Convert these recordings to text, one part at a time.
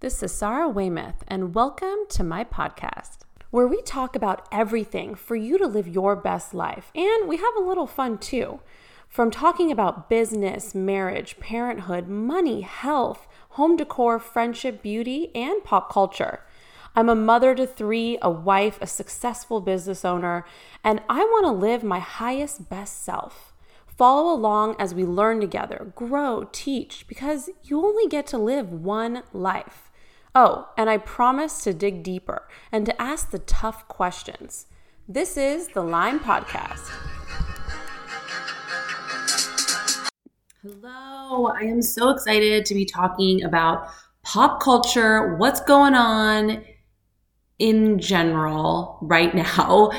This is Sarah Weymouth, and welcome to my podcast, where we talk about everything for you to live your best life. And we have a little fun too. From talking about business, marriage, parenthood, money, health, home decor, friendship, beauty, and pop culture. I'm a mother to three, a wife, a successful business owner, and I want to live my highest, best self. Follow along as we learn together, grow, teach, because you only get to live one life. Oh, and I promise to dig deeper and to ask the tough questions. This is the Lime Podcast. Hello, I am so excited to be talking about pop culture, what's going on in general right now,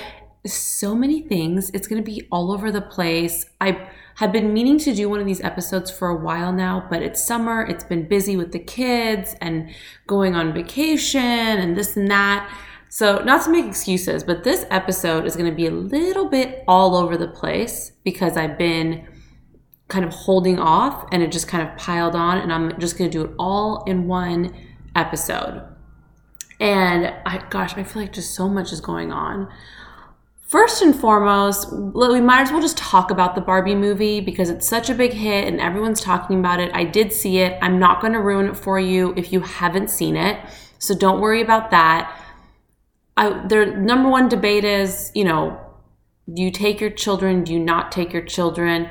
so many things. It's going to be all over the place. I have been meaning to do one of these episodes for a while now, but it's summer. It's been busy with the kids and going on vacation and this and that. So, not to make excuses, but this episode is going to be a little bit all over the place because I've been kind of holding off and it just kind of piled on, and I'm just going to do it all in one episode. And I, gosh, I feel like just so much is going on. First and foremost, we might as well just talk about the Barbie movie because it's such a big hit and everyone's talking about it. I did see it. I'm not going to ruin it for you if you haven't seen it. So don't worry about that. I, their number one debate is, you know, do you take your children? Do you not take your children?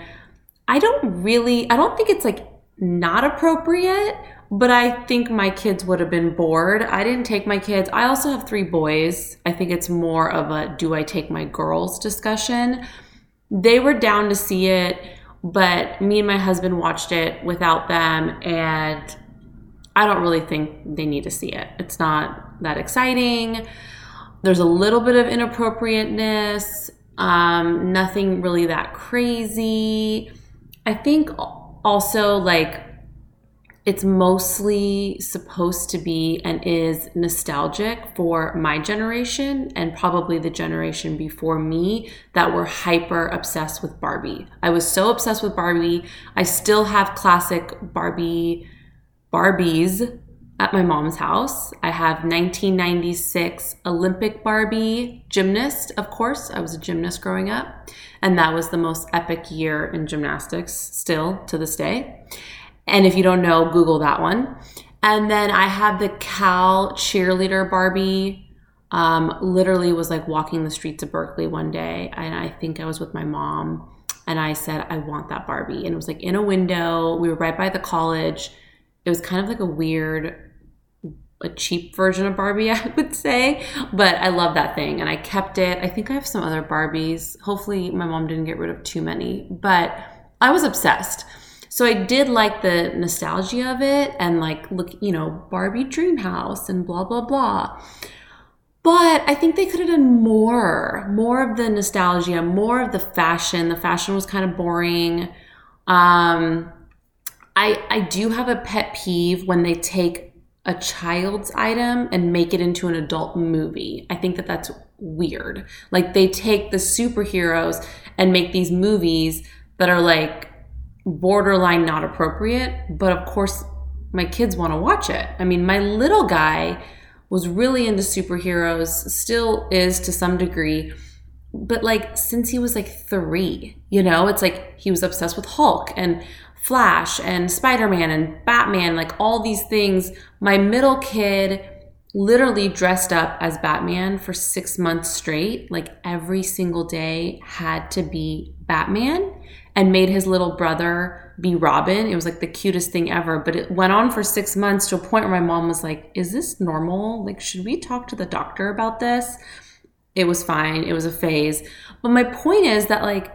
I don't really, I don't think it's like not appropriate but I think my kids would have been bored. I didn't take my kids. I also have three boys. I think it's more of a do I take my girls discussion. They were down to see it, but me and my husband watched it without them, and I don't really think they need to see it. It's not that exciting. There's a little bit of inappropriateness, um, nothing really that crazy. I think also like it's mostly supposed to be and is nostalgic for my generation and probably the generation before me that were hyper obsessed with Barbie. I was so obsessed with Barbie. I still have classic Barbie Barbies at my mom's house. I have 1996 Olympic Barbie gymnast, of course. I was a gymnast growing up, and that was the most epic year in gymnastics still to this day. And if you don't know, Google that one. And then I have the Cal cheerleader Barbie. Um, literally was like walking the streets of Berkeley one day, and I think I was with my mom, and I said, I want that Barbie. And it was like in a window. We were right by the college. It was kind of like a weird, a cheap version of Barbie, I would say. But I love that thing, and I kept it. I think I have some other Barbies. Hopefully, my mom didn't get rid of too many, but I was obsessed. So I did like the nostalgia of it and like look, you know, Barbie dream house and blah blah blah. But I think they could have done more, more of the nostalgia, more of the fashion. The fashion was kind of boring. Um, I I do have a pet peeve when they take a child's item and make it into an adult movie. I think that that's weird. Like they take the superheroes and make these movies that are like borderline not appropriate, but of course, my kids want to watch it. I mean, my little guy was really into superheroes, still is to some degree, but like since he was like three, you know, it's like he was obsessed with Hulk and Flash and Spider Man and Batman, like all these things. My middle kid literally dressed up as Batman for six months straight, like every single day had to be Batman and made his little brother be Robin. It was like the cutest thing ever. But it went on for six months to a point where my mom was like, Is this normal? Like, should we talk to the doctor about this? It was fine. It was a phase. But my point is that, like,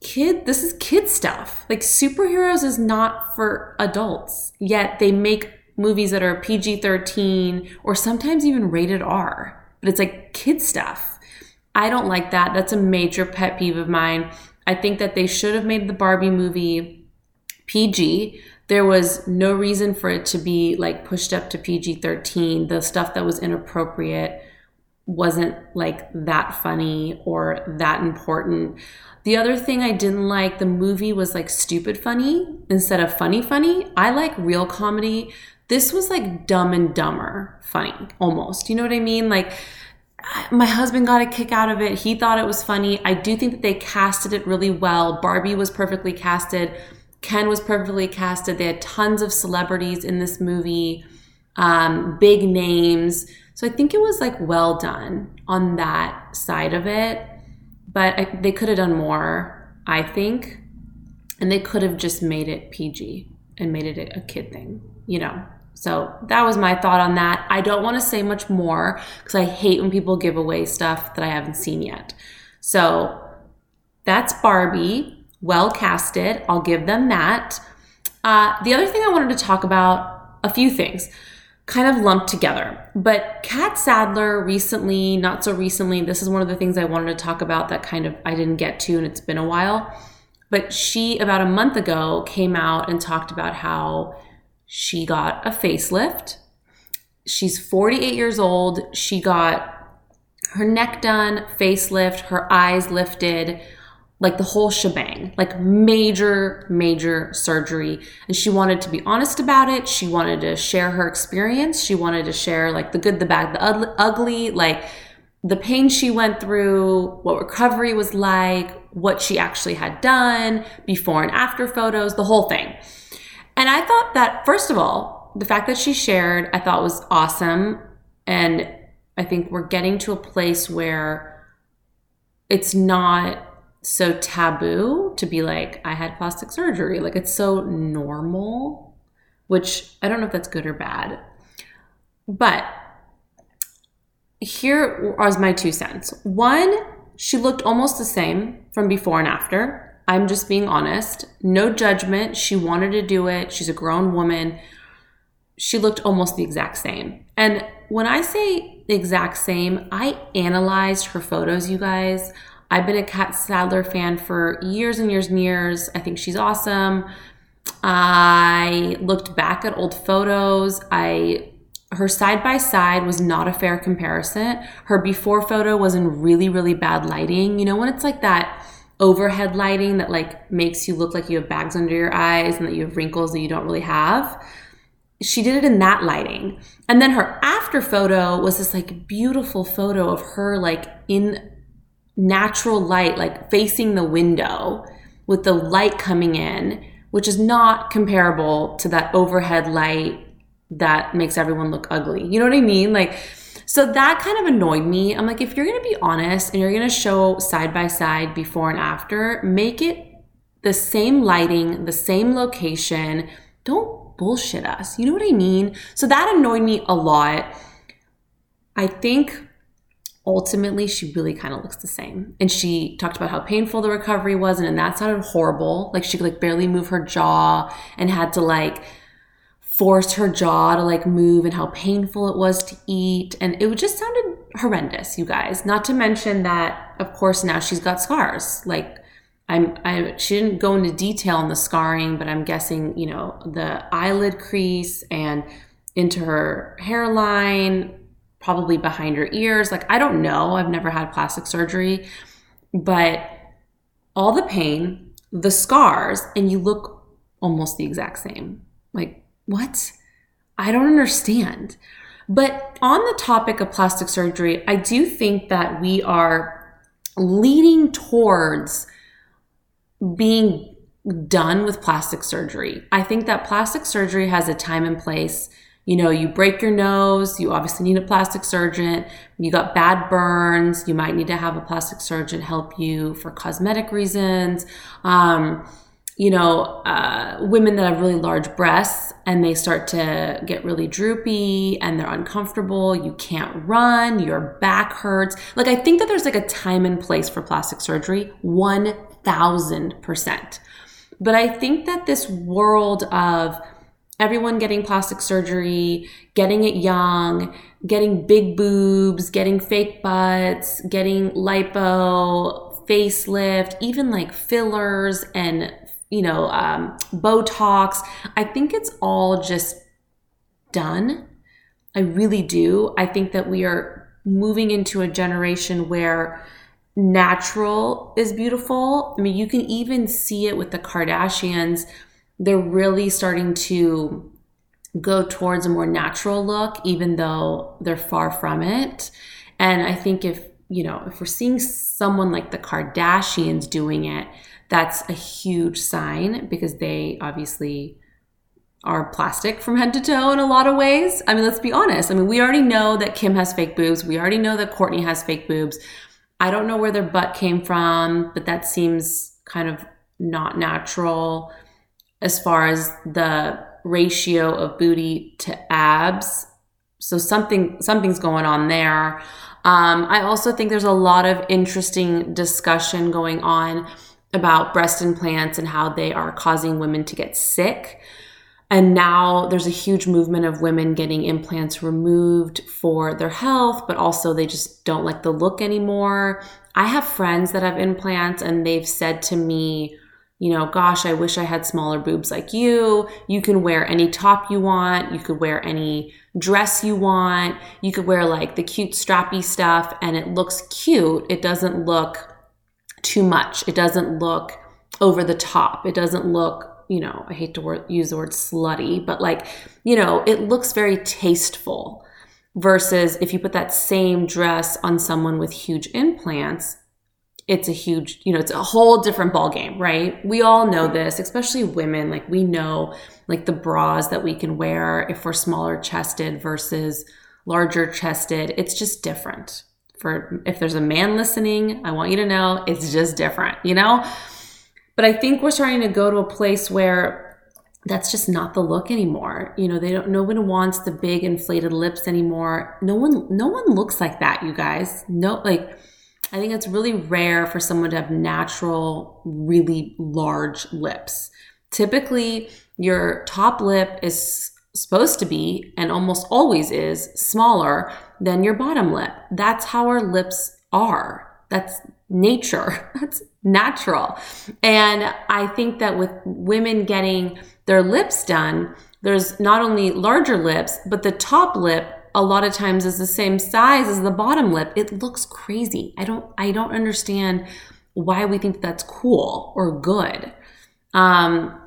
kid, this is kid stuff. Like, superheroes is not for adults, yet they make movies that are PG 13 or sometimes even rated R. But it's like kid stuff. I don't like that. That's a major pet peeve of mine. I think that they should have made the Barbie movie PG. There was no reason for it to be like pushed up to PG 13. The stuff that was inappropriate wasn't like that funny or that important. The other thing I didn't like, the movie was like stupid funny instead of funny funny. I like real comedy. This was like dumb and dumber funny, almost. You know what I mean? Like, my husband got a kick out of it. He thought it was funny. I do think that they casted it really well. Barbie was perfectly casted. Ken was perfectly casted. They had tons of celebrities in this movie, um, big names. So I think it was like well done on that side of it. But I, they could have done more, I think. And they could have just made it PG and made it a kid thing, you know? So that was my thought on that. I don't want to say much more because I hate when people give away stuff that I haven't seen yet. So that's Barbie, well casted. I'll give them that. Uh, the other thing I wanted to talk about, a few things kind of lumped together. But Catt Sadler recently, not so recently, this is one of the things I wanted to talk about that kind of I didn't get to and it's been a while. But she, about a month ago, came out and talked about how she got a facelift. She's 48 years old. She got her neck done, facelift, her eyes lifted, like the whole shebang, like major, major surgery. And she wanted to be honest about it. She wanted to share her experience. She wanted to share like the good, the bad, the ugly, like the pain she went through, what recovery was like, what she actually had done, before and after photos, the whole thing. And I thought that, first of all, the fact that she shared, I thought was awesome. And I think we're getting to a place where it's not so taboo to be like, I had plastic surgery. Like it's so normal, which I don't know if that's good or bad. But here are my two cents. One, she looked almost the same from before and after. I'm just being honest. No judgment. She wanted to do it. She's a grown woman. She looked almost the exact same. And when I say the exact same, I analyzed her photos, you guys. I've been a Catt Sadler fan for years and years and years. I think she's awesome. I looked back at old photos. I her side by side was not a fair comparison. Her before photo was in really really bad lighting. You know when it's like that overhead lighting that like makes you look like you have bags under your eyes and that you have wrinkles that you don't really have. She did it in that lighting. And then her after photo was this like beautiful photo of her like in natural light, like facing the window with the light coming in, which is not comparable to that overhead light that makes everyone look ugly. You know what I mean? Like, so that kind of annoyed me. I'm like, if you're going to be honest and you're going to show side by side before and after, make it the same lighting, the same location. Don't bullshit us. You know what I mean? So that annoyed me a lot. I think ultimately she really kind of looks the same and she talked about how painful the recovery was and, and that sounded horrible like she could like barely move her jaw and had to like force her jaw to like move and how painful it was to eat. And it just sounded horrendous, you guys. Not to mention that, of course, now she's got scars. Like, I'm, I, she didn't go into detail on the scarring, but I'm guessing, you know, the eyelid crease and into her hairline, probably behind her ears. Like, I don't know. I've never had plastic surgery, but all the pain, the scars, and you look almost the exact same. What? I don't understand. But on the topic of plastic surgery, I do think that we are leading towards being done with plastic surgery. I think that plastic surgery has a time and place. You know, you break your nose, you obviously need a plastic surgeon. You got bad burns, you might need to have a plastic surgeon help you for cosmetic reasons. Um, you know, uh, women that have really large breasts and they start to get really droopy and they're uncomfortable. You can't run, your back hurts. Like, I think that there's like a time and place for plastic surgery, 1000%. But I think that this world of everyone getting plastic surgery, getting it young, getting big boobs, getting fake butts, getting lipo, facelift, even like fillers and you know, um, Botox. I think it's all just done. I really do. I think that we are moving into a generation where natural is beautiful. I mean, you can even see it with the Kardashians. They're really starting to go towards a more natural look, even though they're far from it. And I think if, you know, if we're seeing someone like the Kardashians doing it, that's a huge sign because they obviously are plastic from head to toe in a lot of ways. I mean, let's be honest. I mean, we already know that Kim has fake boobs. We already know that Kourtney has fake boobs. I don't know where their butt came from, but that seems kind of not natural as far as the ratio of booty to abs. So something something's going on there. Um, I also think there's a lot of interesting discussion going on about breast implants and how they are causing women to get sick. And now there's a huge movement of women getting implants removed for their health, but also they just don't like the look anymore. I have friends that have implants and they've said to me, you know, gosh, I wish I had smaller boobs like you. You can wear any top you want. You could wear any dress you want. You could wear like the cute strappy stuff and it looks cute. It doesn't look too much. It doesn't look over the top. It doesn't look, you know, I hate to word, use the word slutty, but like, you know, it looks very tasteful versus if you put that same dress on someone with huge implants, it's a huge, you know, it's a whole different ball game, right? We all know this, especially women. Like we know like the bras that we can wear if we're smaller chested versus larger chested. It's just different. For if there's a man listening, I want you to know it's just different, you know? But I think we're starting to go to a place where that's just not the look anymore. You know, they don't no one wants the big inflated lips anymore. No one no one looks like that, you guys. No like I think it's really rare for someone to have natural, really large lips. Typically, your top lip is supposed to be, and almost always is, smaller than your bottom lip. That's how our lips are. That's nature. That's natural. And I think that with women getting their lips done, there's not only larger lips, but the top lip a lot of times is the same size as the bottom lip. It looks crazy. I don't I don't understand why we think that's cool or good. Um,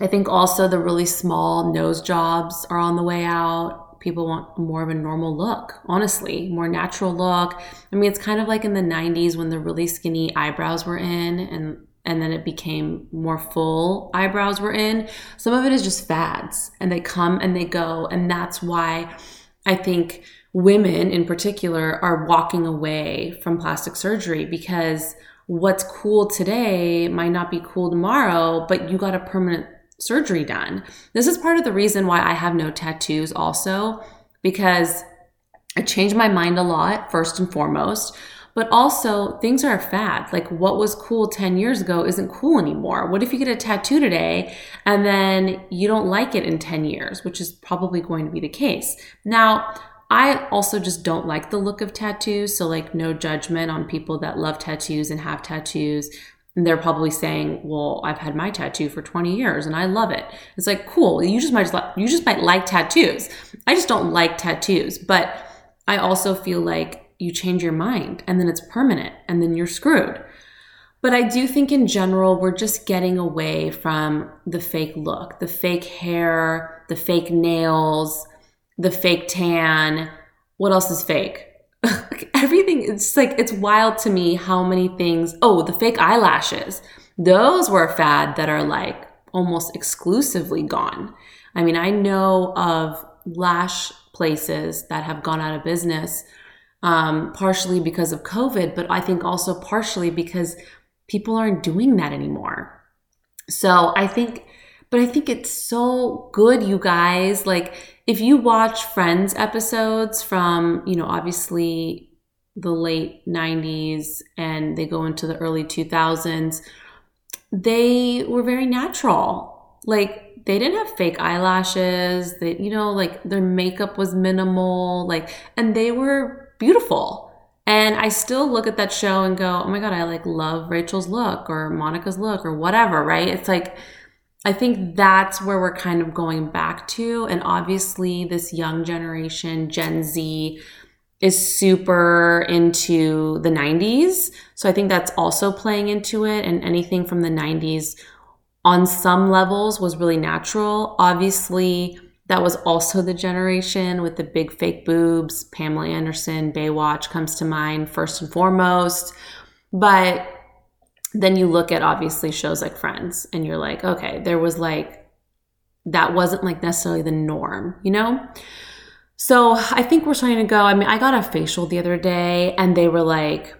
I think also the really small nose jobs are on the way out. People want more of a normal look, honestly, more natural look. I mean, it's kind of like in the 90s when the really skinny eyebrows were in and and then it became more full eyebrows were in. Some of it is just fads and they come and they go and that's why I think women in particular are walking away from plastic surgery because what's cool today might not be cool tomorrow, but you got a permanent surgery done. This is part of the reason why I have no tattoos, also, because I changed my mind a lot, first and foremost. But also, things are a fad. Like what was cool 10 years ago isn't cool anymore. What if you get a tattoo today and then you don't like it in 10 years, which is probably going to be the case? Now, I also just don't like the look of tattoos. So, like, no judgment on people that love tattoos and have tattoos. And they're probably saying, "Well, I've had my tattoo for 20 years and I love it." It's like, "Cool. You just might you just might like tattoos. I just don't like tattoos." But I also feel like you change your mind and then it's permanent and then you're screwed. But I do think in general, we're just getting away from the fake look, the fake hair, the fake nails, the fake tan. What else is fake? Everything, it's like, it's wild to me how many things. Oh, the fake eyelashes. Those were a fad that are like almost exclusively gone. I mean, I know of lash places that have gone out of business um, partially because of COVID, but I think also partially because people aren't doing that anymore. So I think, but I think it's so good, you guys. Like, if you watch Friends episodes from, you know, obviously the late 90s and they go into the early 2000s, they were very natural. Like, they didn't have fake eyelashes. That you know, like their makeup was minimal. Like, and they were beautiful. And I still look at that show and go, oh my God, I like love Rachel's look or Monica's look or whatever, right? It's like, I think that's where we're kind of going back to. And obviously, this young generation, Gen Z, is super into the 90s. So I think that's also playing into it. And anything from the 90s on some levels was really natural. Obviously, that was also the generation with the big fake boobs. Pamela Anderson, Baywatch comes to mind first and foremost. But then you look at obviously shows like Friends and you're like, okay, there was like, that wasn't like necessarily the norm, you know? So I think we're starting to go. I mean, I got a facial the other day and they were like,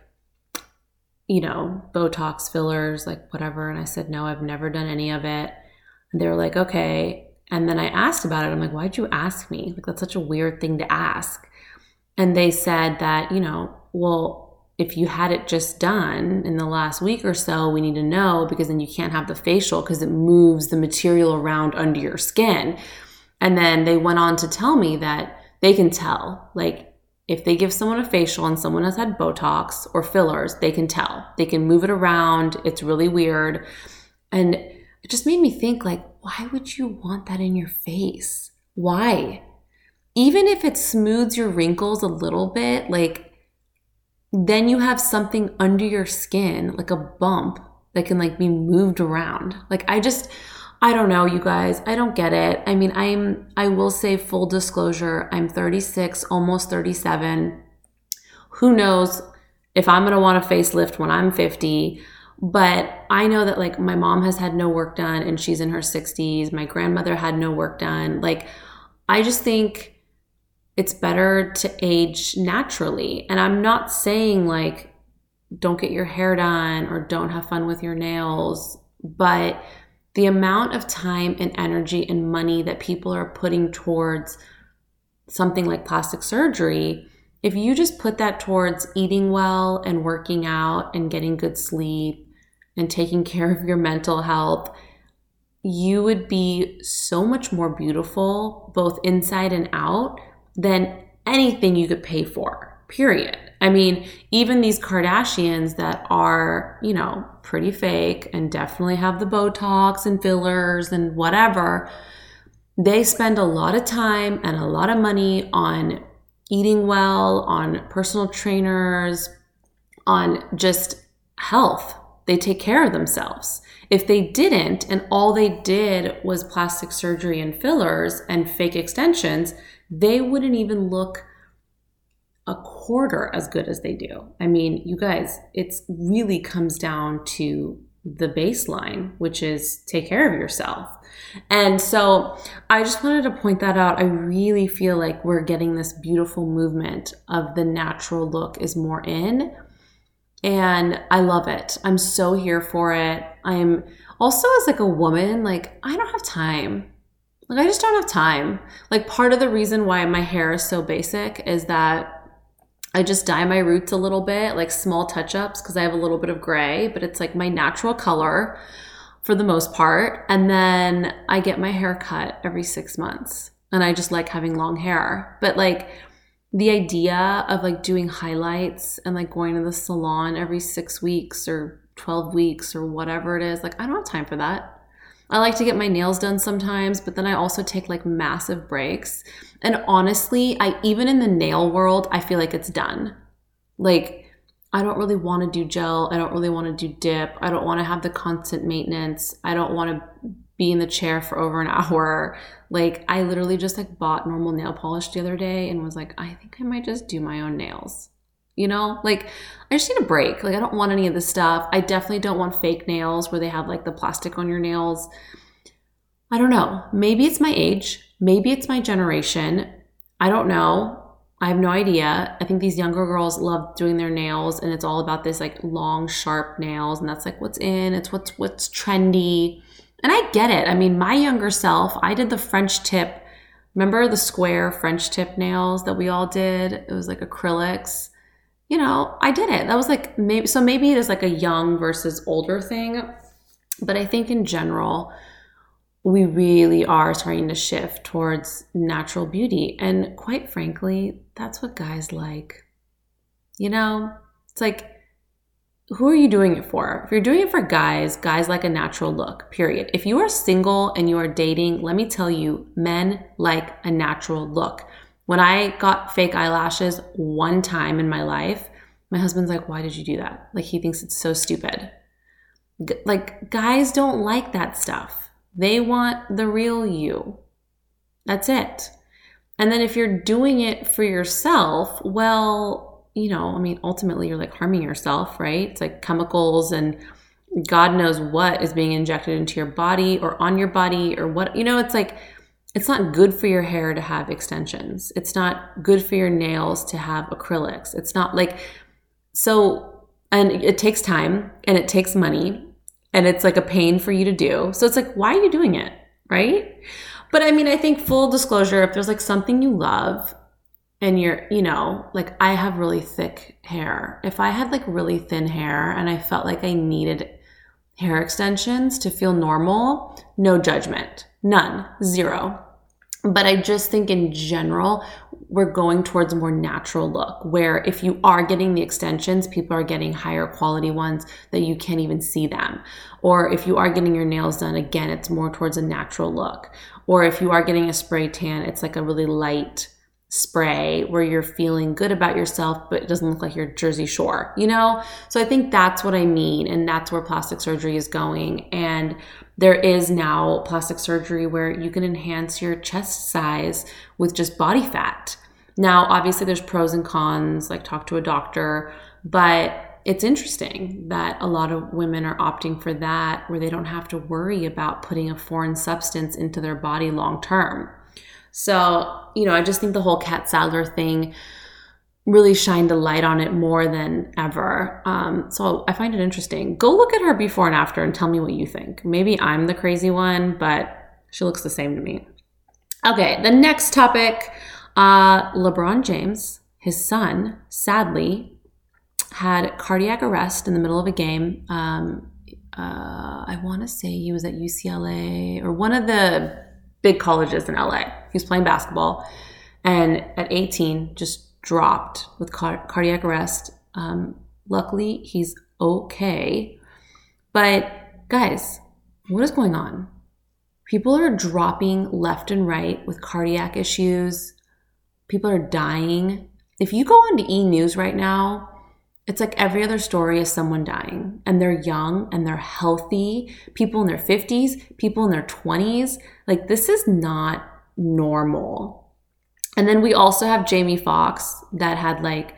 you know, Botox fillers, like whatever. And I said, no, I've never done any of it. And they were like, okay. And then I asked about it. I'm like, why'd you ask me? Like, that's such a weird thing to ask. And they said that, you know, well, if you had it just done in the last week or so, we need to know because then you can't have the facial because it moves the material around under your skin. And then they went on to tell me that they can tell, like, if they give someone a facial and someone has had Botox or fillers, they can tell. They can move it around. It's really weird. And it just made me think, like, why would you want that in your face? Why? Even if it smooths your wrinkles a little bit, like, then you have something under your skin, like a bump that can like be moved around. Like I just I don't know, you guys. I don't get it. I mean, I'm I will say full disclosure, I'm 36, almost 37. Who knows if I'm going to want a facelift when I'm 50? But I know that like my mom has had no work done and she's in her 60s. My grandmother had no work done. Like I just think it's better to age naturally. And I'm not saying like don't get your hair done or don't have fun with your nails, but the amount of time and energy and money that people are putting towards something like plastic surgery, if you just put that towards eating well and working out and getting good sleep and taking care of your mental health, you would be so much more beautiful, both inside and out, than anything you could pay for, period. I mean, even these Kardashians that are, you know, pretty fake and definitely have the Botox and fillers and whatever, they spend a lot of time and a lot of money on eating well, on personal trainers, on just health. They take care of themselves. If they didn't, and all they did was plastic surgery and fillers and fake extensions, they wouldn't even look a quarter as good as they do. I mean, you guys, it's really comes down to the baseline, which is take care of yourself. And so I just wanted to point that out. I really feel like we're getting this beautiful movement of the natural look is more in. And I love it. I'm so here for it. I'm also as like a woman, like I don't have time like, I just don't have time. Like, part of the reason why my hair is so basic is that I just dye my roots a little bit, like small touch ups, because I have a little bit of gray, but it's like my natural color for the most part. And then I get my hair cut every six months. And I just like having long hair. But like, the idea of like doing highlights and like going to the salon every six weeks or 12 weeks or whatever it is, like, I don't have time for that. I like to get my nails done sometimes, but then I also take like massive breaks. And honestly, I even in the nail world, I feel like it's done. Like I don't really want to do gel, I don't really want to do dip. I don't want to have the constant maintenance. I don't want to be in the chair for over an hour. Like I literally just like bought normal nail polish the other day and was like, I think I might just do my own nails. You know, like I just need a break. Like I don't want any of this stuff. I definitely don't want fake nails where they have like the plastic on your nails. I don't know. Maybe it's my age. Maybe it's my generation. I don't know. I have no idea. I think these younger girls love doing their nails and it's all about this like long sharp nails and that's like what's in, it's what's what's trendy. And I get it. I mean, my younger self, I did the French tip. Remember the square French tip nails that we all did? It was like acrylics you know, I did it. That was like maybe so maybe it is like a young versus older thing. But I think in general, we really are starting to shift towards natural beauty. And quite frankly, that's what guys like. You know, it's like, who are you doing it for? If you're doing it for guys, guys like a natural look, period. If you are single and you are dating, let me tell you, men like a natural look. When I got fake eyelashes one time in my life, my husband's like, Why did you do that? Like, he thinks it's so stupid. G- like, guys don't like that stuff. They want the real you. That's it. And then if you're doing it for yourself, well, you know, I mean, ultimately you're like harming yourself, right? It's like chemicals and God knows what is being injected into your body or on your body or what, you know, it's like, it's not good for your hair to have extensions. It's not good for your nails to have acrylics. It's not like, so, and it takes time and it takes money and it's like a pain for you to do. So it's like, why are you doing it? Right? But I mean, I think full disclosure, if there's like something you love and you're, you know, like I have really thick hair. If I had like really thin hair and I felt like I needed hair extensions to feel normal, no judgment, none, zero. But I just think in general, we're going towards a more natural look where if you are getting the extensions, people are getting higher quality ones that you can't even see them. Or if you are getting your nails done, again, it's more towards a natural look. Or if you are getting a spray tan, it's like a really light spray where you're feeling good about yourself, but it doesn't look like you're Jersey Shore, you know? So I think that's what I mean. And that's where plastic surgery is going. And there is now plastic surgery where you can enhance your chest size with just body fat. Now, obviously, there's pros and cons, like talk to a doctor, but it's interesting that a lot of women are opting for that where they don't have to worry about putting a foreign substance into their body long term. So, you know, I just think the whole Catt Sadler thing really shined a light on it more than ever. Um, so I find it interesting. Go look at her before and after and tell me what you think. Maybe I'm the crazy one, but she looks the same to me. Okay, the next topic uh, LeBron James, his son, sadly, had cardiac arrest in the middle of a game. Um, uh, I want to say he was at UCLA or one of the big colleges in LA. He was playing basketball and at 18 just dropped with car- cardiac arrest. Um, luckily, he's okay. But guys, what is going on? People are dropping left and right with cardiac issues. People are dying. If you go on to e news right now, it's like every other story is someone dying and they're young and they're healthy, people in their 50s, people in their 20s. Like, this is not normal. And then we also have Jamie Foxx that had like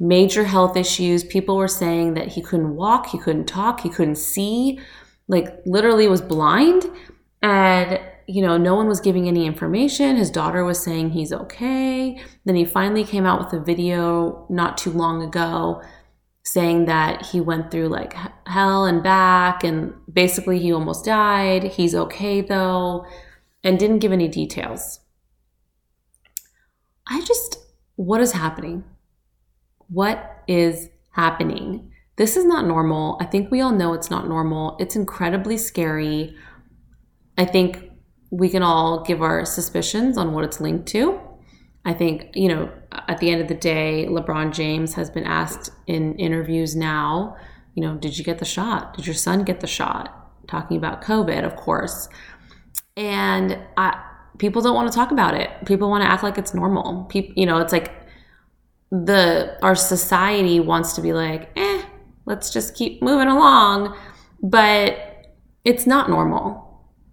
major health issues. People were saying that he couldn't walk, he couldn't talk, he couldn't see, like, literally was blind. And you know, no one was giving any information. His daughter was saying he's okay. Then he finally came out with a video not too long ago saying that he went through like hell and back and basically he almost died. He's okay though, and didn't give any details. I just, what is happening? What is happening? This is not normal. I think we all know it's not normal. It's incredibly scary. I think we can all give our suspicions on what it's linked to. I think, you know, at the end of the day, LeBron James has been asked in interviews now, you know, did you get the shot? Did your son get the shot? Talking about COVID, of course. And I, people don't want to talk about it. People want to act like it's normal. People, you know, it's like the our society wants to be like, eh, let's just keep moving along, but it's not normal.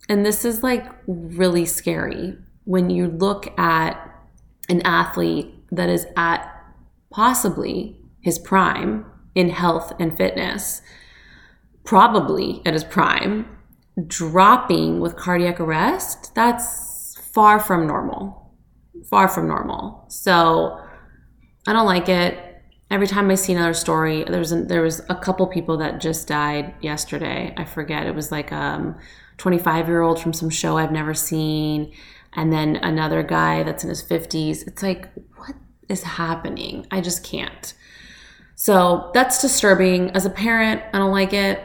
And this is like really scary when you look at an athlete that is at possibly his prime in health and fitness, probably at his prime, dropping with cardiac arrest, that's far from normal. Far from normal. So I don't like it. Every time I see another story, there was a, there was a couple people that just died yesterday. I forget. It was like um 25 year old from some show I've never seen and then another guy that's in his 50s. It's like, what is happening? I just can't. So that's disturbing. As a parent, I don't like it.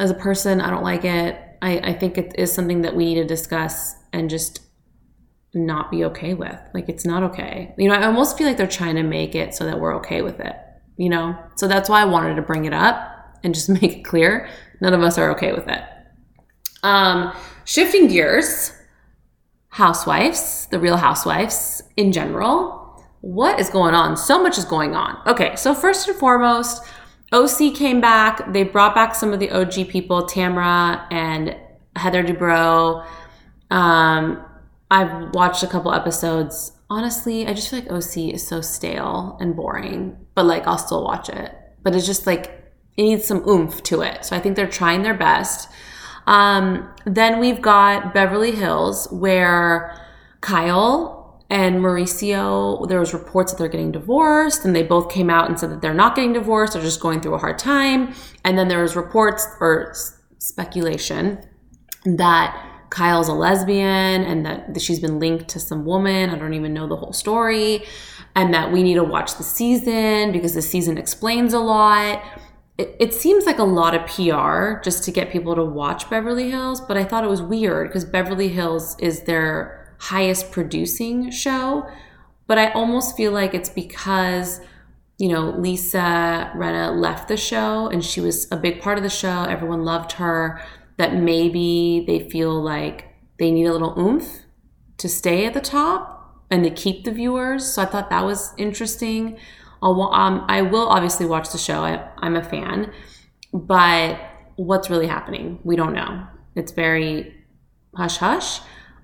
As a person, I don't like it. I, I think it is something that we need to discuss and just not be okay with. Like, it's not okay. You know, I almost feel like they're trying to make it so that we're okay with it, you know? So that's why I wanted to bring it up and just make it clear none of us are okay with it. Um, shifting gears, housewives, the real housewives in general. What is going on? So much is going on. Okay, so first and foremost, OC came back. They brought back some of the OG people, Tamra and Heather Dubrow. Um, I've watched a couple episodes. Honestly, I just feel like OC is so stale and boring, but like I'll still watch it. But it's just like it needs some oomph to it. So I think they're trying their best. Um, then we've got Beverly Hills, where Kyle and Mauricio, there was reports that they're getting divorced, and they both came out and said that they're not getting divorced, they're just going through a hard time. And then there was reports or speculation that Kyle's a lesbian and that she's been linked to some woman. I don't even know the whole story. And that we need to watch the season because the season explains a lot it, it seems like a lot of PR just to get people to watch Beverly Hills, but I thought it was weird because Beverly Hills is their highest producing show. But I almost feel like it's because, you know, Lisa Rinna left the show and she was a big part of the show. Everyone loved her. That maybe they feel like they need a little oomph to stay at the top and to keep the viewers. So I thought that was interesting. I'll, um, I will obviously watch the show. I, I'm a fan, but what's really happening? We don't know. It's very hush hush.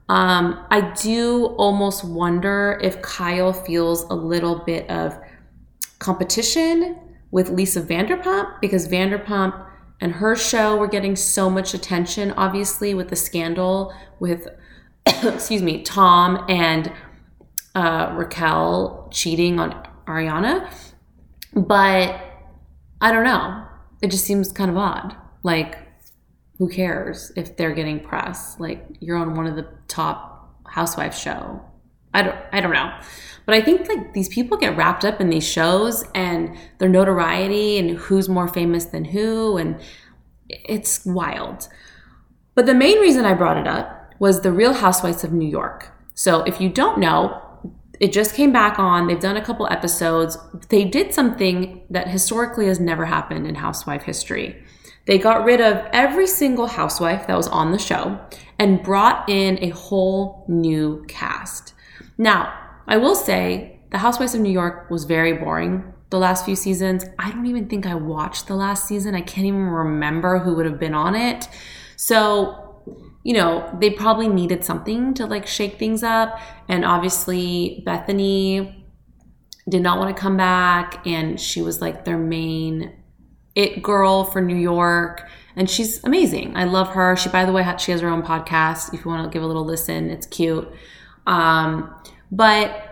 Um, I do almost wonder if Kyle feels a little bit of competition with Lisa Vanderpump because Vanderpump and her show were getting so much attention, obviously, with the scandal with, excuse me, Tom and uh, Raquel cheating on Ariana. But I don't know. It just seems kind of odd. Like, who cares if they're getting press? Like, you're on one of the top housewife show. I don't I don't know. But I think like these people get wrapped up in these shows and their notoriety and who's more famous than who and it's wild. But the main reason I brought it up was the Real Housewives of New York. So if you don't know, it just came back on. They've done a couple episodes. They did something that historically has never happened in housewife history. They got rid of every single housewife that was on the show and brought in a whole new cast. Now, I will say The Housewives of New York was very boring the last few seasons. I don't even think I watched the last season. I can't even remember who would have been on it. So you know, they probably needed something to like shake things up. And obviously, Bethenny did not want to come back. And she was like their main it girl for New York. And she's amazing. I love her. She, by the way, she has her own podcast. If you want to give a little listen, it's cute. Um, but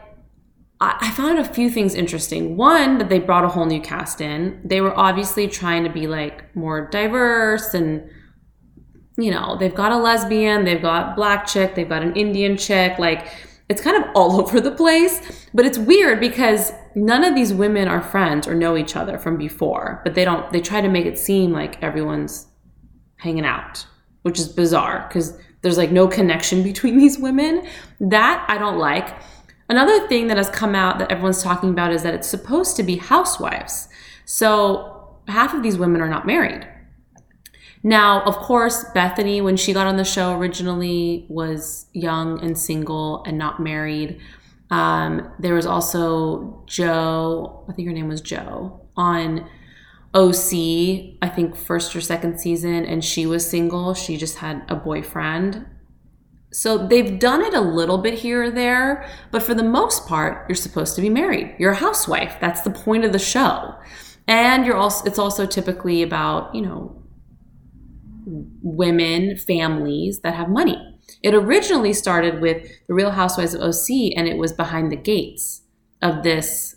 I found a few things interesting. One, that they brought a whole new cast in. They were obviously trying to be like more diverse and you know, they've got a lesbian, they've got black chick, they've got an Indian chick, like it's kind of all over the place. But it's weird because none of these women are friends or know each other from before, but they don't they try to make it seem like everyone's hanging out, which is bizarre because there's like no connection between these women. That I don't like. Another thing that has come out that everyone's talking about is that it's supposed to be housewives. So half of these women are not married. Now, of course, Bethenny, when she got on the show originally, was young and single and not married. Um, there was also Jo, I think her name was Jo, on OC, I think first or second season, and she was single. She just had a boyfriend. So they've done it a little bit here or there, but for the most part, you're supposed to be married. You're a housewife. That's the point of the show. And you're also it's also typically about, you know, women, families that have money. It originally started with the Real Housewives of OC, and it was behind the gates of this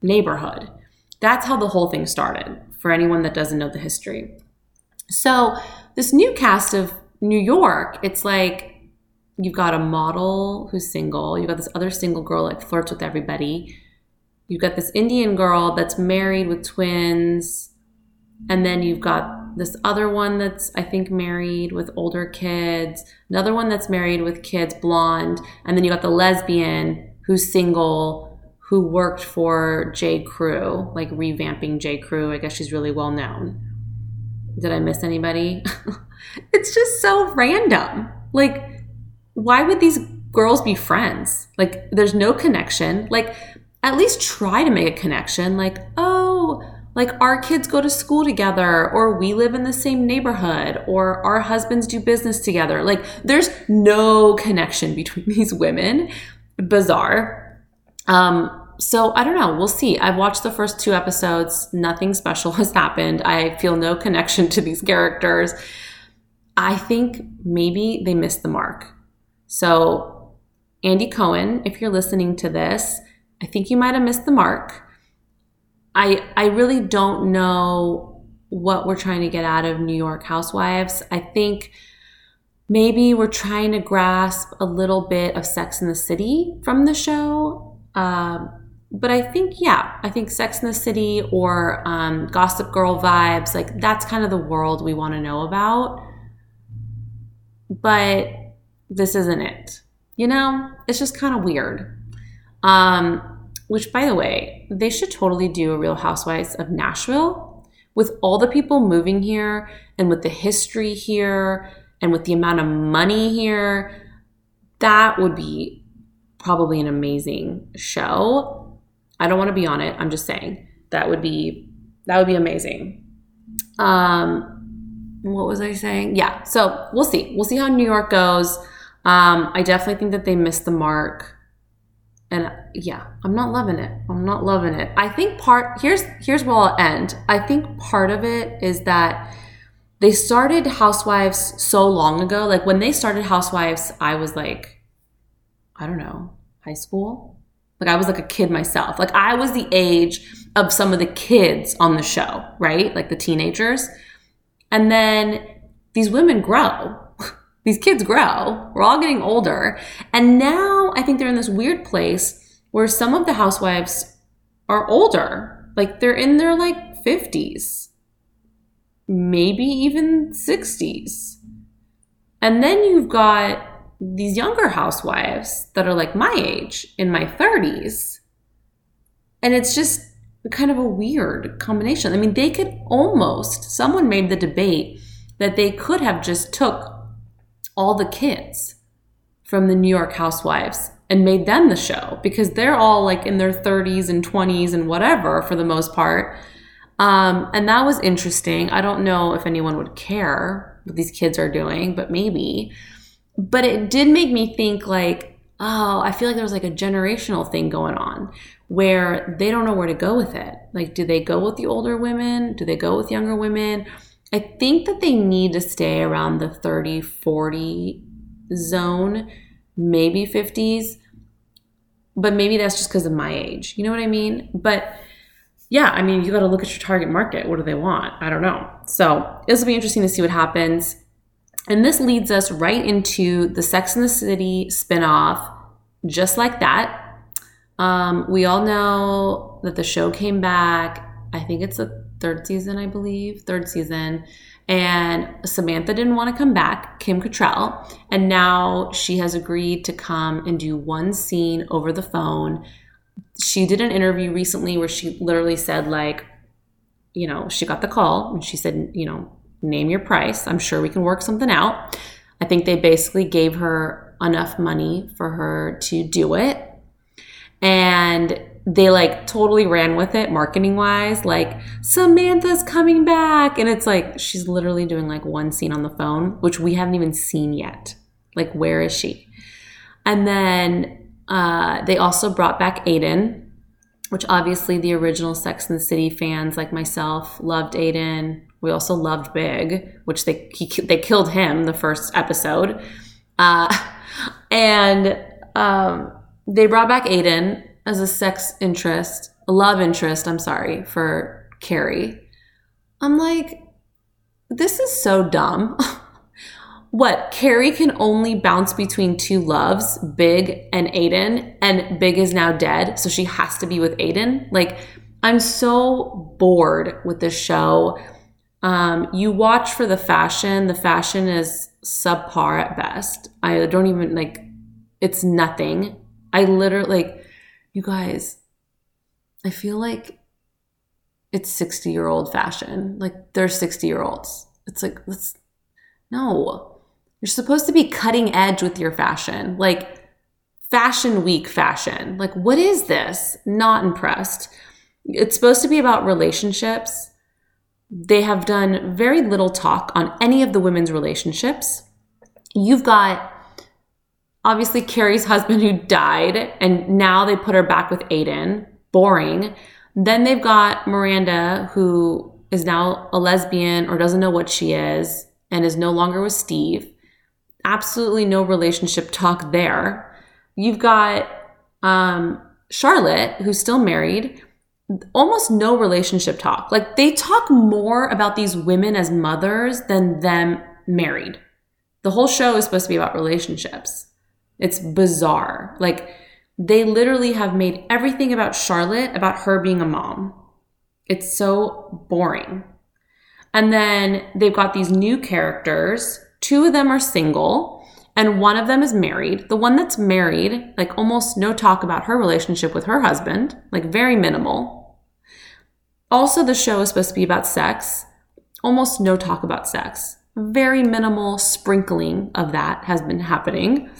neighborhood. That's how the whole thing started, for anyone that doesn't know the history. So, this new cast of New York, it's like you've got a model who's single, you've got this other single girl that flirts with everybody, you've got this Indian girl that's married with twins, and then you've got this other one that's I think married with older kids, another one that's married with kids, blonde, and then you got the lesbian who's single who worked for J. Crew, like revamping J. Crew. I guess she's really well known. Did I miss anybody? it's just so random. Like, why would these girls be friends? Like, there's no connection. Like, at least try to make a connection. Like, oh, like our kids go to school together or we live in the same neighborhood or our husbands do business together. Like there's no connection between these women. Bizarre. Um, so I don't know. We'll see. I've watched the first two episodes. Nothing special has happened. I feel no connection to these characters. I think maybe they missed the mark. So, Andy Cohen, if you're listening to this, I think you might have missed the mark. I I really don't know what we're trying to get out of New York Housewives. I think maybe we're trying to grasp a little bit of Sex in the City from the show. Um, but I think, yeah, I think Sex in the City or um, Gossip Girl vibes, like that's kind of the world we want to know about. But this isn't it. You know, it's just kind of weird. Um, which, by the way, they should totally do a Real Housewives of Nashville with all the people moving here and with the history here and with the amount of money here. That would be probably an amazing show. I don't want to be on it. I'm just saying that would be that would be amazing. Um, what was I saying? Yeah. So we'll see. We'll see how New York goes. Um, I definitely think that they missed the mark. And yeah, I'm not loving it. I'm not loving it. I think part here's here's where I'll end. I think part of it is that they started Housewives so long ago. Like when they started Housewives, I was like, I don't know, high school, like I was like a kid myself. Like I was the age of some of the kids on the show, right? Like the teenagers. And then these women grow. these kids grow. We're all getting older. And now I think they're in this weird place where some of the housewives are older. Like they're in their like 50s, maybe even 60s. And then you've got these younger housewives that are like my age in my 30s. And it's just kind of a weird combination. I mean, they could almost, someone made the debate that they could have just took all the kids from the New York housewives and made them the show because they're all like in their 30s and 20s and whatever for the most part. Um, and that was interesting. I don't know if anyone would care what these kids are doing, but maybe but it did make me think like oh i feel like there was like a generational thing going on where they don't know where to go with it like do they go with the older women do they go with younger women i think that they need to stay around the 30 40 zone maybe 50s but maybe that's just because of my age you know what i mean but yeah i mean you got to look at your target market what do they want i don't know so this will be interesting to see what happens and this leads us right into the Sex and the City spinoff, just like that. Um, we all know that the show came back. I think it's the third season, I believe, third season. And Samantha didn't want to come back, Kim Cattrall. And now she has agreed to come and do one scene over the phone. She did an interview recently where she literally said, like, you know, she got the call and she said, you know, name your price. I'm sure we can work something out. I think they basically gave her enough money for her to do it. And they like totally ran with it marketing wise. Like, Samantha's coming back. And it's like, she's literally doing like one scene on the phone, which we haven't even seen yet. Like, where is she? And then uh, they also brought back Aiden, which obviously the original Sex and the City fans like myself loved Aiden. We also loved Big, which they he, they killed him the first episode, uh, and um, they brought back Aiden as a sex interest, a love interest. I'm sorry for Carrie. I'm like, this is so dumb. what Carrie can only bounce between two loves, Big and Aiden, and Big is now dead, so she has to be with Aiden. Like, I'm so bored with this show. Um, you watch for the fashion. The fashion is subpar at best. I don't even like. It's nothing. I literally like. You guys, I feel like it's sixty year old fashion. Like they're sixty year olds. It's like let's no. You're supposed to be cutting edge with your fashion. Like fashion week fashion. Like what is this? Not impressed. It's supposed to be about relationships. They have done very little talk on any of the women's relationships. You've got obviously Carrie's husband who died, and now they put her back with Aiden. Boring. Then they've got Miranda, who is now a lesbian or doesn't know what she is and is no longer with Steve. Absolutely no relationship talk there. You've got um, Charlotte, who's still married, almost no relationship talk. Like they talk more about these women as mothers than them married. The whole show is supposed to be about relationships. It's bizarre. Like they literally have made everything about Charlotte about her being a mom. It's so boring. And then they've got these new characters. Two of them are single, and one of them is married. The one that's married, like almost no talk about her relationship with her husband, like very minimal. Also, the show is supposed to be about sex, almost no talk about sex. Very minimal sprinkling of that has been happening.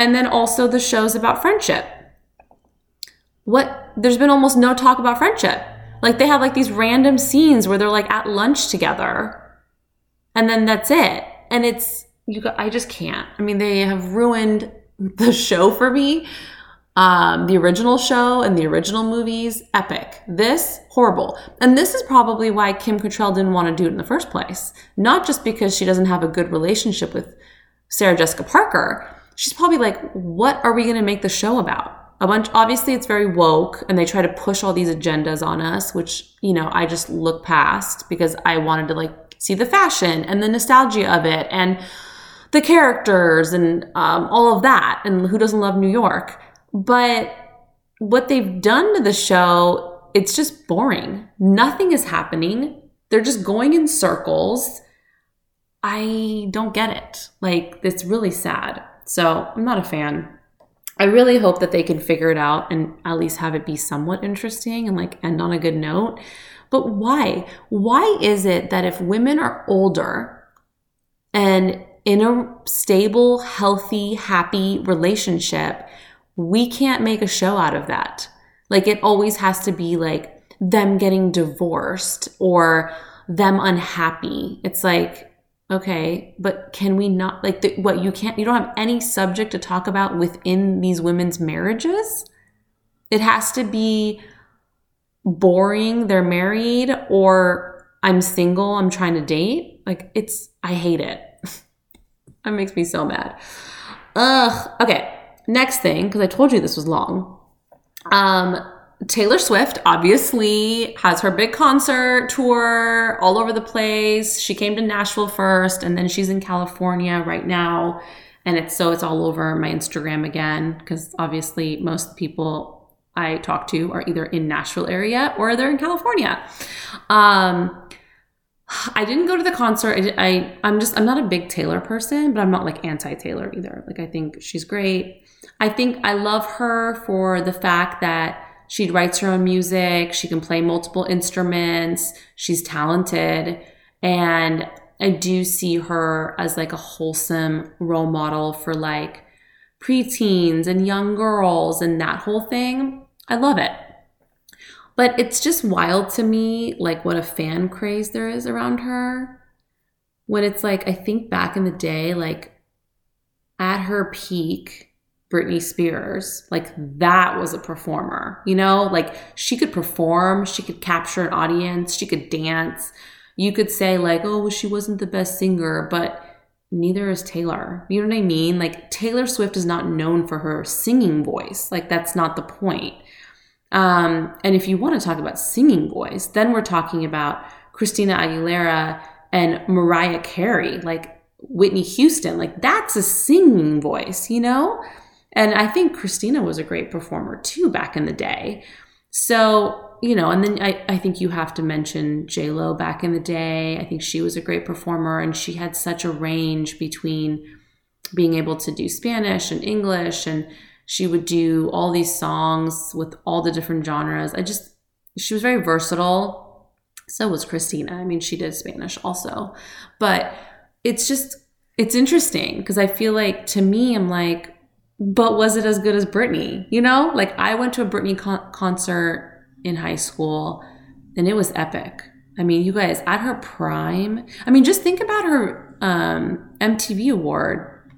And then also the show's about friendship. What there's been almost no talk about friendship. Like they have like these random scenes where they're like at lunch together. And then that's it. And it's you I just can't. I mean, they have ruined the show for me. Um, the original show and the original movies, epic. This, horrible. And this is probably why Kim Cattrall didn't want to do it in the first place. Not just because she doesn't have a good relationship with Sarah Jessica Parker. She's probably like, what are we going to make the show about? a bunch obviously it's very woke and they try to push all these agendas on us which you know i just look past because i wanted to like see the fashion and the nostalgia of it and the characters and um, all of that and who doesn't love new york. But what they've done to the show it's just boring. Nothing is happening. They're just going in circles. I don't get it. Like it's really sad so i'm not a fan I really hope that they can figure it out and at least have it be somewhat interesting and like end on a good note. But why? Why is it that if women are older and in a stable, healthy, happy relationship, we can't make a show out of that? Like it always has to be like them getting divorced or them unhappy. It's like, Okay, but can we not like the, what you can't you don't have any subject to talk about within these women's marriages? It has to be boring, they're married or I'm single, I'm trying to date. Like it's I hate it. that makes me so mad. Ugh. Okay. Next thing, because I told you this was long. Um, Taylor Swift obviously has her big concert tour all over the place. She came to Nashville first and then she's in California right now. And it's so it's all over my Instagram again because obviously most people I talk to are either in Nashville area or they're in California. Um, I didn't go to the concert. I, I I'm just I'm not a big Taylor person, but I'm not like anti Taylor either. Like I think she's great. I think I love her for the fact that she writes her own music. She can play multiple instruments. She's talented. And I do see her as like a wholesome role model for like preteens and young girls and that whole thing. I love it. But it's just wild to me, like what a fan craze there is around her. When it's like, I think back in the day, like at her peak, Britney Spears, like that was a performer, you know, like she could perform, she could capture an audience, she could dance. You could say, like, oh, well, she wasn't the best singer, but neither is Taylor. You know what I mean? Like, Taylor Swift is not known for her singing voice. Like, that's not the point. Um, and if you want to talk about singing voice, then we're talking about Christina Aguilera and Mariah Carey, like Whitney Houston. Like, that's a singing voice, you know? And I think Christina was a great performer too back in the day. So, you know, and then I, I think you have to mention J Lo back in the day. I think she was a great performer and she had such a range between being able to do Spanish and English and she would do all these songs with all the different genres. I just she was very versatile. So was Christina. I mean, she did Spanish also. But it's just it's interesting because I feel like to me I'm like but was it as good as Britney? You know, like I went to a Britney con- concert in high school, and it was epic. I mean, you guys, at her prime, I mean, just think about her um, MTV award,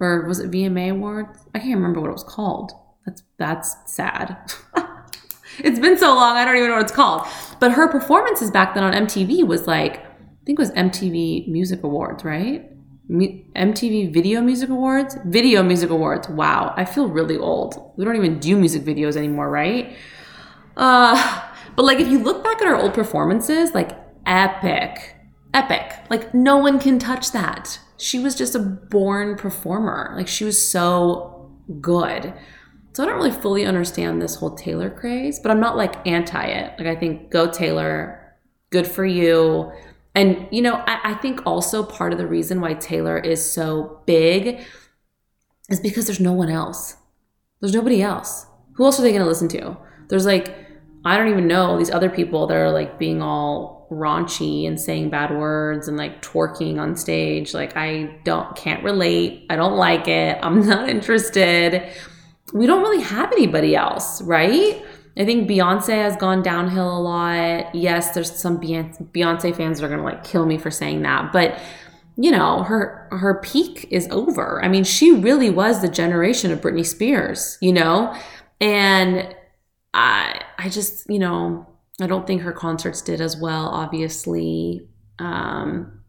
or was it VMA award? I can't remember what it was called. That's that's sad. it's been so long, I don't even know what it's called. But her performances back then on MTV was like, I think it was MTV Music Awards, right? MTV Video Music Awards? Video Music Awards. Wow, I feel really old. We don't even do music videos anymore, right? Uh, but like if you look back at her old performances, like epic, epic. Like no one can touch that. She was just a born performer. Like she was so good. So I don't really fully understand this whole Taylor craze, but I'm not like anti it. Like I think go Taylor, good for you. And you know, I, I think also part of the reason why Taylor is so big is because there's no one else. There's nobody else. Who else are they gonna listen to? There's like, I don't even know these other people that are like being all raunchy and saying bad words and like twerking on stage. Like I don't can't relate. I don't like it. I'm not interested we don't really have anybody else, right? I think Beyonce has gone downhill a lot. Yes, there's some Beyonce fans that are going to like kill me for saying that, but you know, her her peak is over. I mean, she really was the generation of Britney Spears, you know? And I I just, you know, I don't think her concerts did as well, obviously. Um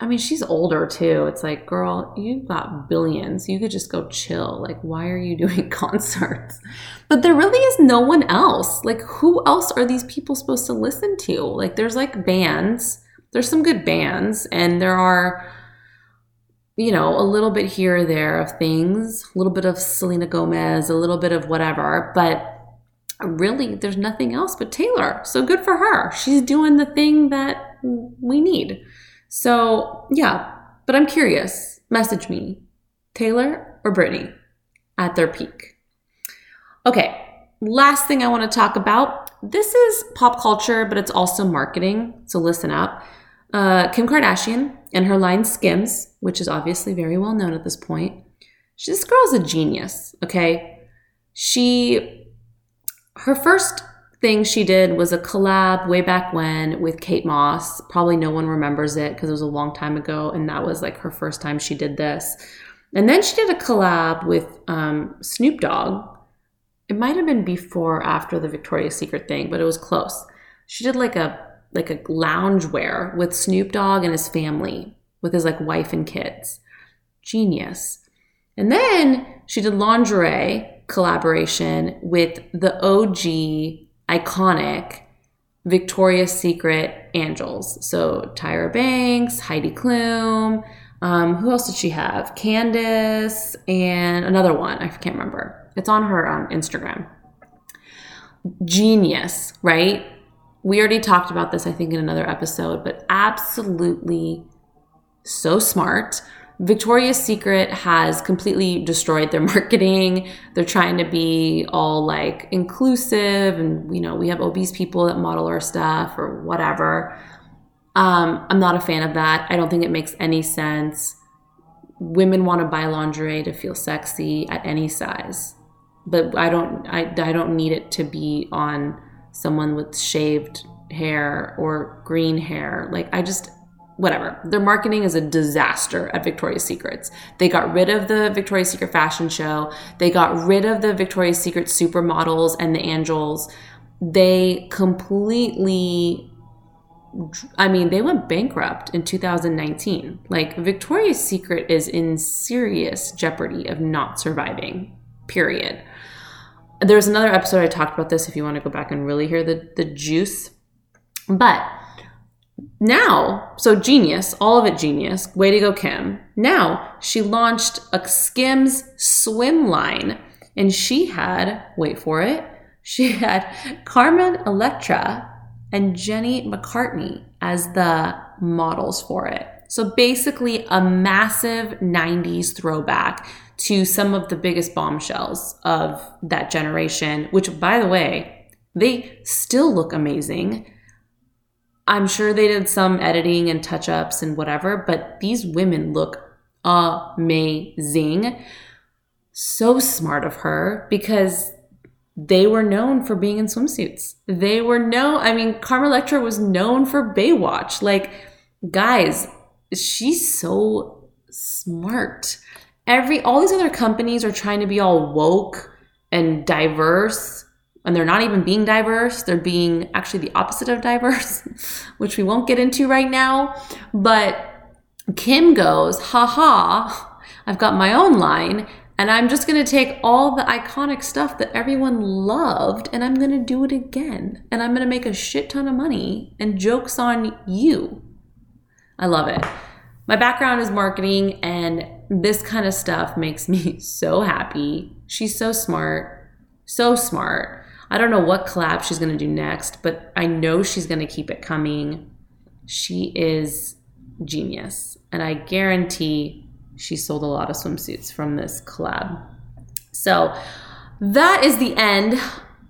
I mean, she's older too. It's like, girl, you've got billions. You could just go chill. Like, why are you doing concerts? But there really is no one else. Like, who else are these people supposed to listen to? Like, there's like bands, there's some good bands, and there are, you know, a little bit here or there of things, a little bit of Selena Gomez, a little bit of whatever. But really, there's nothing else but Taylor. So good for her. She's doing the thing that we need. So, yeah, but I'm curious. Message me, Taylor or Britney at their peak. Okay, last thing I want to talk about. This is pop culture, but it's also marketing. So listen up. Uh, Kim Kardashian and her line Skims, which is obviously very well known at this point. She, this girl's a genius, okay? She, her first thing she did was a collab way back when with Kate Moss. Probably no one remembers it because it was a long time ago, and that was like her first time she did this. And then she did a collab with um, Snoop Dogg. It might have been before after the Victoria's Secret thing, but it was close. She did like a like a lounge wear with Snoop Dogg and his family, with his like wife and kids. Genius. And then she did lingerie collaboration with the OG iconic Victoria's Secret angels. So Tyra Banks, Heidi Klum. Um, who else did she have? Candice and another one. I can't remember. It's on her um, Instagram. Genius, right? We already talked about this, I think, in another episode, but absolutely so smart. Victoria's Secret has completely destroyed their marketing. They're trying to be all like inclusive and you know, we have obese people that model our stuff or whatever. Um, I'm not a fan of that. I don't think it makes any sense. Women want to buy lingerie to feel sexy at any size. But I don't I, I don't need it to be on someone with shaved hair or green hair. Like I just whatever. Their marketing is a disaster at Victoria's Secrets. They got rid of the Victoria's Secret fashion show. They got rid of the Victoria's Secret supermodels and the angels. They completely I mean, they went bankrupt in 2019. Like Victoria's Secret is in serious jeopardy of not surviving. Period. There's another episode I talked about this if you want to go back and really hear the the juice. But now, so genius, all of it genius. Way to go, Kim. Now she launched a Skims swim line, and she had, wait for it, she had Carmen Electra and Jenny McCarthy as the models for it. So basically, a massive 90s throwback to some of the biggest bombshells of that generation, which, by the way, they still look amazing. I'm sure they did some editing and touch ups and whatever, but these women look amazing. So smart of her because they were known for being in swimsuits. They were known, I mean, Carmen Electra was known for Baywatch. Like, guys, she's so smart. Every all these other companies are trying to be all woke and diverse, and they're not even being diverse. They're being actually the opposite of diverse, which we won't get into right now. But Kim goes, haha, I've got my own line, and I'm just going to take all the iconic stuff that everyone loved and I'm going to do it again. And I'm going to make a shit ton of money and jokes on you. I love it. My background is marketing, and this kind of stuff makes me so happy. She's so smart, so smart. I don't know what collab she's going to do next, but I know she's going to keep it coming. She is genius, and I guarantee she sold a lot of swimsuits from this collab. So that is the end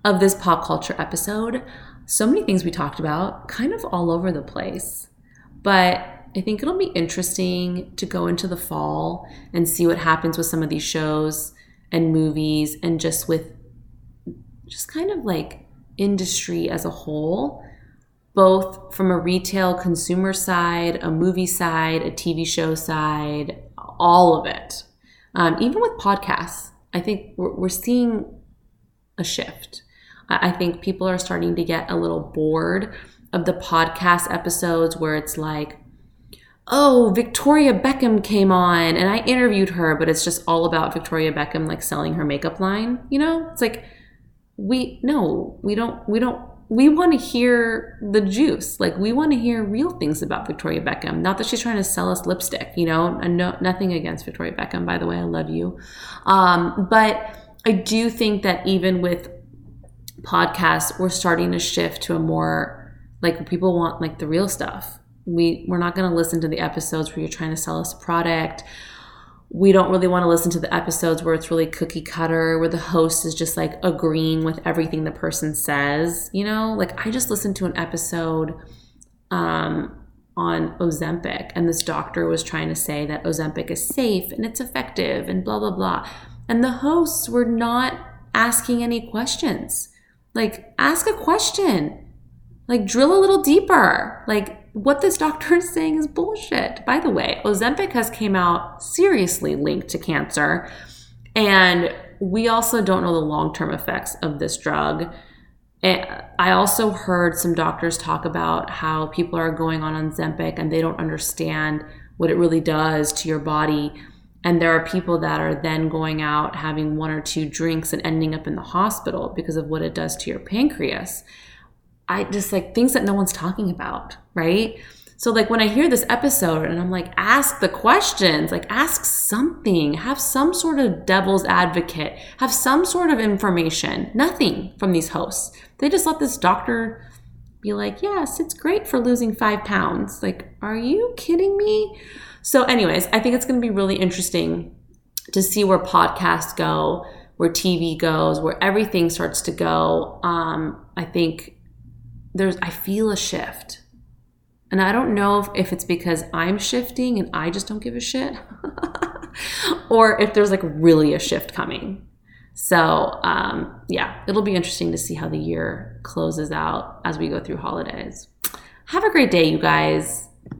of this pop culture episode. So many things we talked about, kind of all over the place. But I think it'll be interesting to go into the fall and see what happens with some of these shows and movies and just with just kind of like industry as a whole, both from a retail consumer side, a movie side, a TV show side, all of it. Um, even with podcasts, I think we're, we're seeing a shift. I, I think people are starting to get a little bored of the podcast episodes where it's like, oh, Victoria Beckham came on and I interviewed her, but it's just all about Victoria Beckham like selling her makeup line. You know, it's like, we, no, we don't, we don't we want to hear the juice. Like we want to hear real things about Victoria Beckham. Not that she's trying to sell us lipstick, you know. And no, nothing against Victoria Beckham, by the way. I love you. Um, but I do think that even with podcasts, we're starting to shift to a more like people want like the real stuff. We we're not going to listen to the episodes where you're trying to sell us a product we don't really want to listen to the episodes where it's really cookie cutter, where the host is just like agreeing with everything the person says. You know, like I just listened to an episode um, on Ozempic, and this doctor was trying to say that Ozempic is safe and it's effective and blah, blah, blah. And the hosts were not asking any questions. Like, ask a question, like, drill a little deeper. Like, what this doctor is saying is bullshit. By the way, Ozempic has came out seriously linked to cancer, and we also don't know the long-term effects of this drug. And I also heard some doctors talk about how people are going on Ozempic and they don't understand what it really does to your body. And there are people that are then going out having one or two drinks and ending up in the hospital because of what it does to your pancreas. I just like things that no one's talking about, right? So like when I hear this episode and I'm like, ask the questions, like ask something, have some sort of devil's advocate, have some sort of information. Nothing from these hosts. They just let this doctor be like, yes, it's great for losing five pounds. Like, are you kidding me? So, anyways, I think it's going to be really interesting to see where podcasts go, where TV goes, where everything starts to go. Um, I think there's I feel a shift. And I don't know if, if it's because I'm shifting and I just don't give a shit, or if there's like really a shift coming. So, um, yeah, it'll be interesting to see how the year closes out as we go through holidays. Have a great day, you guys.